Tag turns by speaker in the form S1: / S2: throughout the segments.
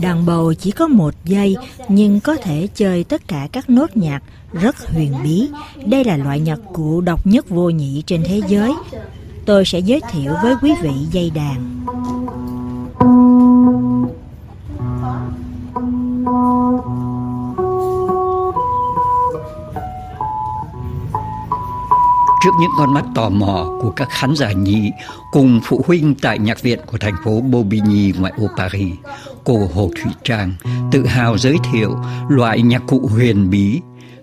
S1: Đàn bầu chỉ có một giây, nhưng có thể chơi tất cả các nốt nhạc rất huyền bí. Đây là loại nhạc cụ độc nhất vô nhị trên thế giới. Tôi sẽ giới thiệu với quý vị dây đàn.
S2: Trước những con mắt tò mò của các khán giả nhí cùng phụ huynh tại nhạc viện của thành phố Bobigny ngoại ô Paris, cô Hồ Thủy Trang tự hào giới thiệu loại nhạc cụ huyền bí,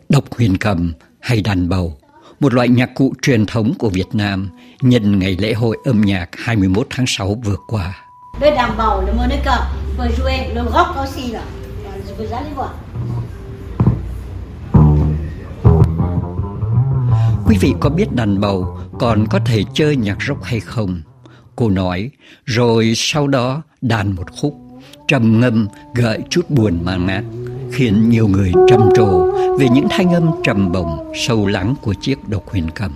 S2: độc huyền cầm hay đàn bầu, một loại nhạc cụ truyền thống của Việt Nam nhân ngày lễ hội âm nhạc 21 tháng 6 vừa qua.
S3: Le đàn bầu, le monica, peut jouer le rock aussi là. Vous allez voir.
S2: Quý vị có biết đàn bầu còn có thể chơi nhạc rock hay không? Cô nói, rồi sau đó đàn một khúc, trầm ngâm gợi chút buồn mà mát, khiến nhiều người trầm trồ về những thanh âm trầm bổng, sâu lắng của chiếc độc huyền cầm.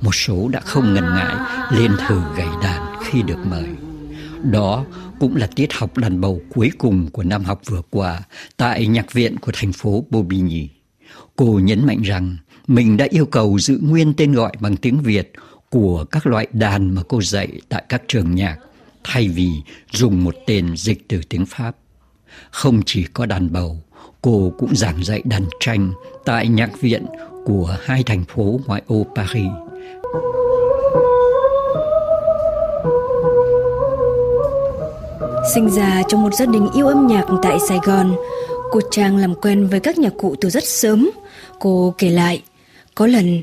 S2: Một số đã không ngần ngại lên thử gảy đàn khi được mời. Đó cũng là tiết học đàn bầu cuối cùng của năm học vừa qua tại nhạc viện của thành phố Bobigny. Cô nhấn mạnh rằng mình đã yêu cầu giữ nguyên tên gọi bằng tiếng Việt của các loại đàn mà cô dạy tại các trường nhạc, thay vì dùng một tên dịch từ tiếng Pháp. Không chỉ có đàn bầu, cô cũng giảng dạy đàn tranh tại nhạc viện của hai thành phố ngoại ô Paris.
S4: Sinh ra trong một gia đình yêu âm nhạc tại Sài Gòn, cô Trang làm quen với các nhạc cụ từ rất sớm. Cô kể lại, có lần,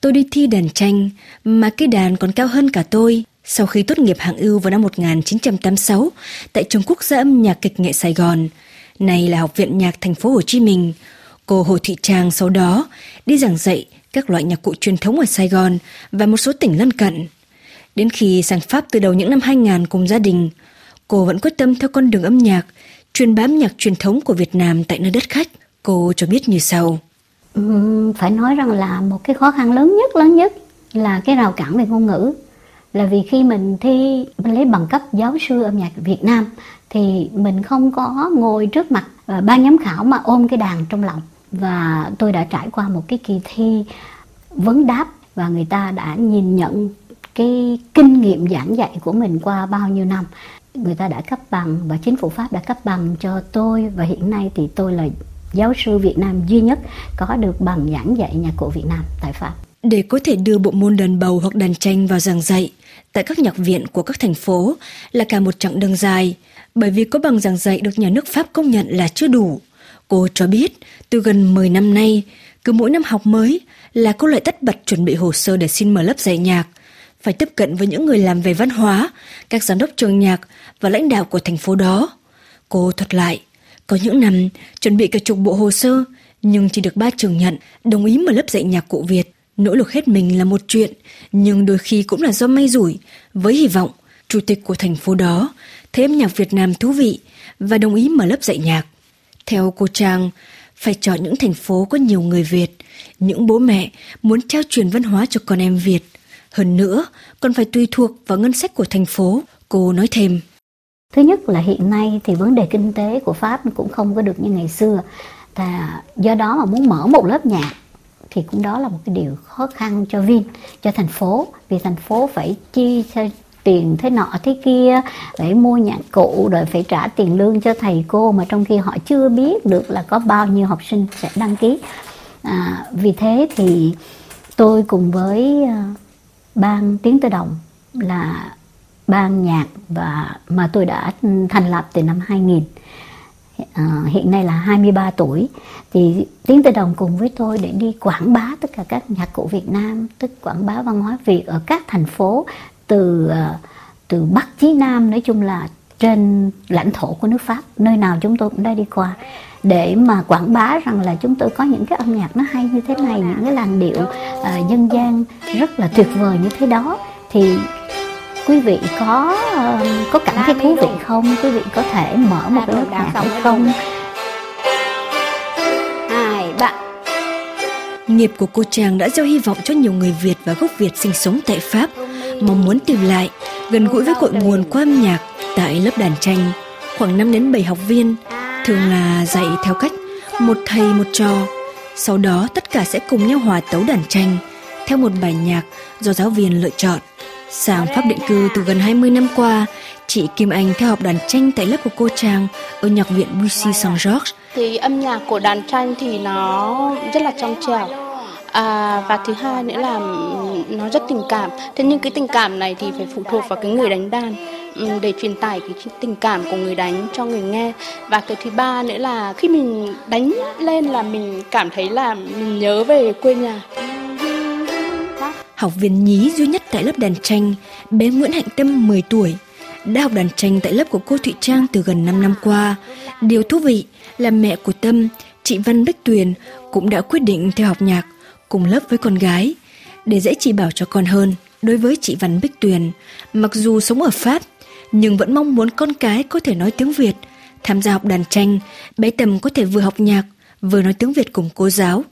S4: tôi đi thi đàn tranh mà cái đàn còn cao hơn cả tôi. Sau khi tốt nghiệp hạng ưu vào năm 1986 tại trường quốc gia âm nhạc kịch nghệ Sài Gòn, này là Học viện Nhạc Thành phố Hồ Chí Minh, cô Hồ Thị Trang sau đó đi giảng dạy các loại nhạc cụ truyền thống ở Sài Gòn và một số tỉnh lân cận. Đến khi sang Pháp từ đầu những năm 2000 cùng gia đình, cô vẫn quyết tâm theo con đường âm nhạc, truyền bám nhạc truyền thống của Việt Nam tại nơi đất khách. Cô cho biết như sau
S5: phải nói rằng là một cái khó khăn lớn nhất lớn nhất là cái rào cản về ngôn ngữ. Là vì khi mình thi mình lấy bằng cấp giáo sư âm nhạc Việt Nam thì mình không có ngồi trước mặt uh, ban giám khảo mà ôm cái đàn trong lòng. Và tôi đã trải qua một cái kỳ thi vấn đáp và người ta đã nhìn nhận cái kinh nghiệm giảng dạy của mình qua bao nhiêu năm. Người ta đã cấp bằng và chính phủ pháp đã cấp bằng cho tôi và hiện nay thì tôi là giáo sư Việt Nam duy nhất có được bằng giảng dạy nhạc cụ Việt Nam tại Pháp.
S4: Để có thể đưa bộ môn đàn bầu hoặc đàn tranh vào giảng dạy tại các nhạc viện của các thành phố là cả một chặng đường dài, bởi vì có bằng giảng dạy được nhà nước Pháp công nhận là chưa đủ. Cô cho biết, từ gần 10 năm nay, cứ mỗi năm học mới là cô lại tất bật chuẩn bị hồ sơ để xin mở lớp dạy nhạc, phải tiếp cận với những người làm về văn hóa, các giám đốc trường nhạc và lãnh đạo của thành phố đó. Cô thuật lại, có những năm chuẩn bị cả chục bộ hồ sơ, nhưng chỉ được ba trường nhận, đồng ý mở lớp dạy nhạc cụ Việt. Nỗ lực hết mình là một chuyện, nhưng đôi khi cũng là do may rủi, với hy vọng chủ tịch của thành phố đó thấy âm nhạc Việt Nam thú vị và đồng ý mở lớp dạy nhạc. Theo cô Trang, phải chọn những thành phố có nhiều người Việt, những bố mẹ muốn trao truyền văn hóa cho con em Việt. Hơn nữa, còn phải tùy thuộc vào ngân sách của thành phố, cô nói thêm.
S5: Thứ nhất là hiện nay thì vấn đề kinh tế của Pháp cũng không có được như ngày xưa. Và do đó mà muốn mở một lớp nhạc thì cũng đó là một cái điều khó khăn cho Vin, cho thành phố. Vì thành phố phải chi tiền thế nọ thế kia phải mua nhạc cụ rồi phải trả tiền lương cho thầy cô mà trong khi họ chưa biết được là có bao nhiêu học sinh sẽ đăng ký à, vì thế thì tôi cùng với uh, ban tiếng tơ đồng là ban nhạc và mà tôi đã thành lập từ năm 2000 à, ờ, hiện nay là 23 tuổi. Thì Tiến Tây Đồng cùng với tôi để đi quảng bá tất cả các nhạc cụ Việt Nam tức quảng bá văn hóa Việt ở các thành phố từ ờ, từ Bắc chí Nam nói chung là trên lãnh thổ của nước Pháp. Nơi nào chúng tôi cũng đã đi qua. Để mà quảng bá rằng là chúng tôi có những cái âm nhạc nó hay như thế này những cái làn điệu uh, dân gian rất là tuyệt vời như thế đó thì quý vị có có cảm thấy thú vị không? Quý vị có thể mở một lớp nhạc hay không?
S4: hai ba. Nghiệp của cô chàng đã gieo hy vọng cho nhiều người Việt và gốc Việt sinh sống tại Pháp mong muốn tìm lại gần gũi với cội nguồn của âm nhạc Tại lớp đàn tranh, khoảng 5 đến 7 học viên thường là dạy theo cách một thầy một trò. Sau đó tất cả sẽ cùng nhau hòa tấu đàn tranh theo một bài nhạc do giáo viên lựa chọn. Sang Pháp định cư từ gần 20 năm qua, chị Kim Anh theo học đàn tranh tại lớp của cô Trang ở nhạc viện Bussy Saint-Georges.
S6: Thì âm nhạc của đàn tranh thì nó rất là trong trẻo. À, và thứ hai nữa là nó rất tình cảm. Thế nhưng cái tình cảm này thì phải phụ thuộc vào cái người đánh đàn ừ, để truyền tải cái tình cảm của người đánh cho người nghe. Và cái thứ ba nữa là khi mình đánh lên là mình cảm thấy là mình nhớ về quê nhà.
S4: Học viên nhí duy nhất tại lớp đàn tranh, bé Nguyễn Hạnh Tâm 10 tuổi, đã học đàn tranh tại lớp của cô Thụy Trang từ gần 5 năm qua. Điều thú vị là mẹ của Tâm, chị Văn Bích Tuyền cũng đã quyết định theo học nhạc cùng lớp với con gái để dễ chỉ bảo cho con hơn. Đối với chị Văn Bích Tuyền, mặc dù sống ở Pháp nhưng vẫn mong muốn con cái có thể nói tiếng Việt. Tham gia học đàn tranh, bé Tâm có thể vừa học nhạc, vừa nói tiếng Việt cùng cô giáo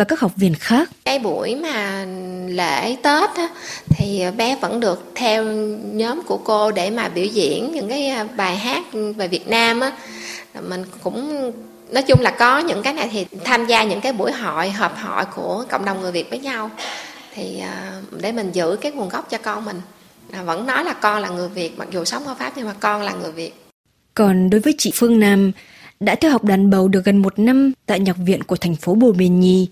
S4: và các học viên khác.
S7: Cái buổi mà lễ Tết á, thì bé vẫn được theo nhóm của cô để mà biểu diễn những cái à, bài hát về Việt Nam á. Mình cũng nói chung là có những cái này thì tham gia những cái buổi hội họp hội của cộng đồng người Việt với nhau thì à, để mình giữ cái nguồn gốc cho con mình là vẫn nói là con là người Việt mặc dù sống ở Pháp nhưng mà con là người Việt.
S4: Còn đối với chị Phương Nam đã theo học đàn bầu được gần một năm tại nhạc viện của thành phố Bồ Miền Nhi,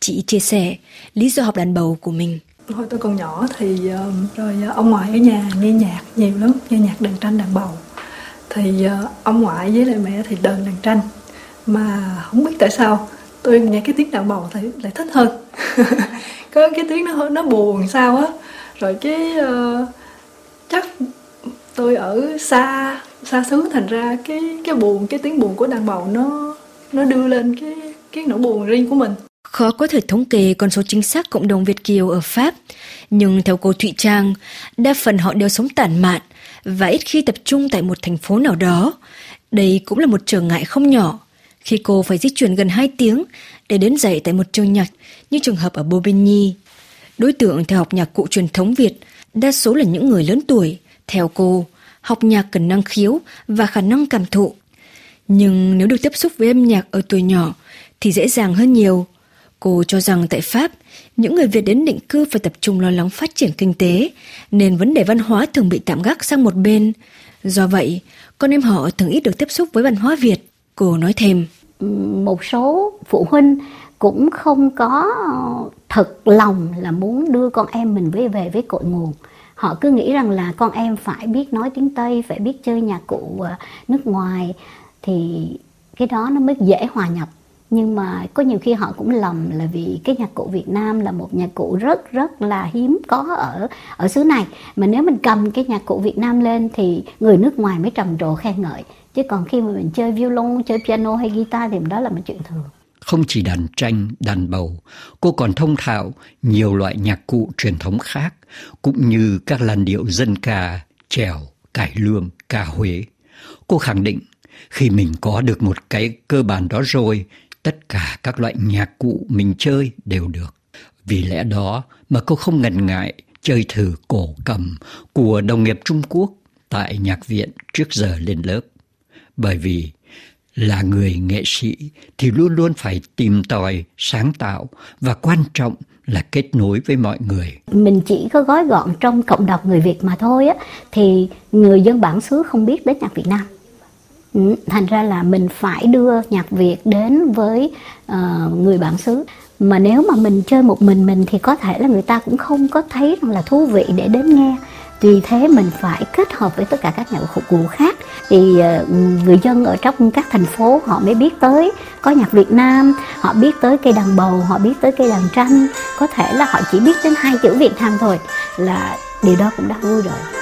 S4: chị chia sẻ lý do học đàn bầu của mình.
S8: Hồi tôi còn nhỏ thì um, rồi uh, ông ngoại ở nhà nghe nhạc nhiều lắm, nghe nhạc đàn tranh đàn bầu. Thì uh, ông ngoại với lại mẹ thì đờn đàn tranh mà không biết tại sao tôi nghe cái tiếng đàn bầu thì lại thích hơn có cái tiếng nó nó buồn sao á rồi cái uh, chắc tôi ở xa xa xứ thành ra cái cái buồn cái tiếng buồn của đàn bầu nó nó đưa lên cái cái nỗi buồn riêng của mình
S4: Khó có thể thống kê con số chính xác cộng đồng Việt Kiều ở Pháp, nhưng theo cô Thụy Trang, đa phần họ đều sống tản mạn và ít khi tập trung tại một thành phố nào đó. Đây cũng là một trở ngại không nhỏ khi cô phải di chuyển gần 2 tiếng để đến dạy tại một trường nhạc như trường hợp ở Bobigny. Đối tượng theo học nhạc cụ truyền thống Việt đa số là những người lớn tuổi. Theo cô, học nhạc cần năng khiếu và khả năng cảm thụ. Nhưng nếu được tiếp xúc với âm nhạc ở tuổi nhỏ thì dễ dàng hơn nhiều. Cô cho rằng tại Pháp, những người Việt đến định cư phải tập trung lo lắng phát triển kinh tế, nên vấn đề văn hóa thường bị tạm gác sang một bên. Do vậy, con em họ thường ít được tiếp xúc với văn hóa Việt. Cô nói thêm.
S5: Một số phụ huynh cũng không có thật lòng là muốn đưa con em mình về về với cội nguồn. Họ cứ nghĩ rằng là con em phải biết nói tiếng Tây, phải biết chơi nhạc cụ ờ, nước ngoài thì cái đó nó mới dễ hòa nhập. Nhưng mà có nhiều khi họ cũng lầm là vì cái nhạc cụ Việt Nam là một nhạc cụ rất rất là hiếm có ở ở xứ này. Mà nếu mình cầm cái nhạc cụ Việt Nam lên thì người nước ngoài mới trầm trồ khen ngợi chứ còn khi mà mình chơi violon chơi piano hay guitar thì đó là một chuyện thường
S2: không chỉ đàn tranh, đàn bầu, cô còn thông thạo nhiều loại nhạc cụ truyền thống khác, cũng như các làn điệu dân ca, trèo, cải lương, ca Huế. Cô khẳng định, khi mình có được một cái cơ bản đó rồi, tất cả các loại nhạc cụ mình chơi đều được. Vì lẽ đó mà cô không ngần ngại chơi thử cổ cầm của đồng nghiệp Trung Quốc tại nhạc viện trước giờ lên lớp bởi vì là người nghệ sĩ thì luôn luôn phải tìm tòi sáng tạo và quan trọng là kết nối với mọi người.
S5: Mình chỉ có gói gọn trong cộng đồng người Việt mà thôi á thì người dân bản xứ không biết đến nhạc Việt Nam. Ừ, thành ra là mình phải đưa nhạc Việt đến với uh, người bản xứ mà nếu mà mình chơi một mình mình thì có thể là người ta cũng không có thấy rằng là thú vị để đến nghe vì thế mình phải kết hợp với tất cả các nhạc cụ khác. Thì ờ, người dân ở trong các thành phố họ mới biết tới. Có nhạc Việt Nam, họ biết tới cây đàn bầu, họ biết tới cây đàn tranh. Có thể là họ chỉ biết đến hai chữ Việt Nam thôi là điều đó cũng đã vui rồi.